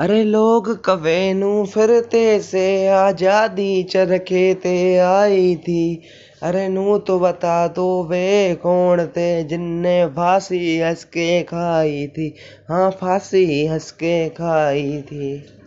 अरे लोग कवे नू फिरते से आज़ादी चरखे ते आई थी। अरे नू तो बता दो वे कौन थे जिनने फांसी हंस के खाई थी। हाँ फांसी हंस के खाई थी।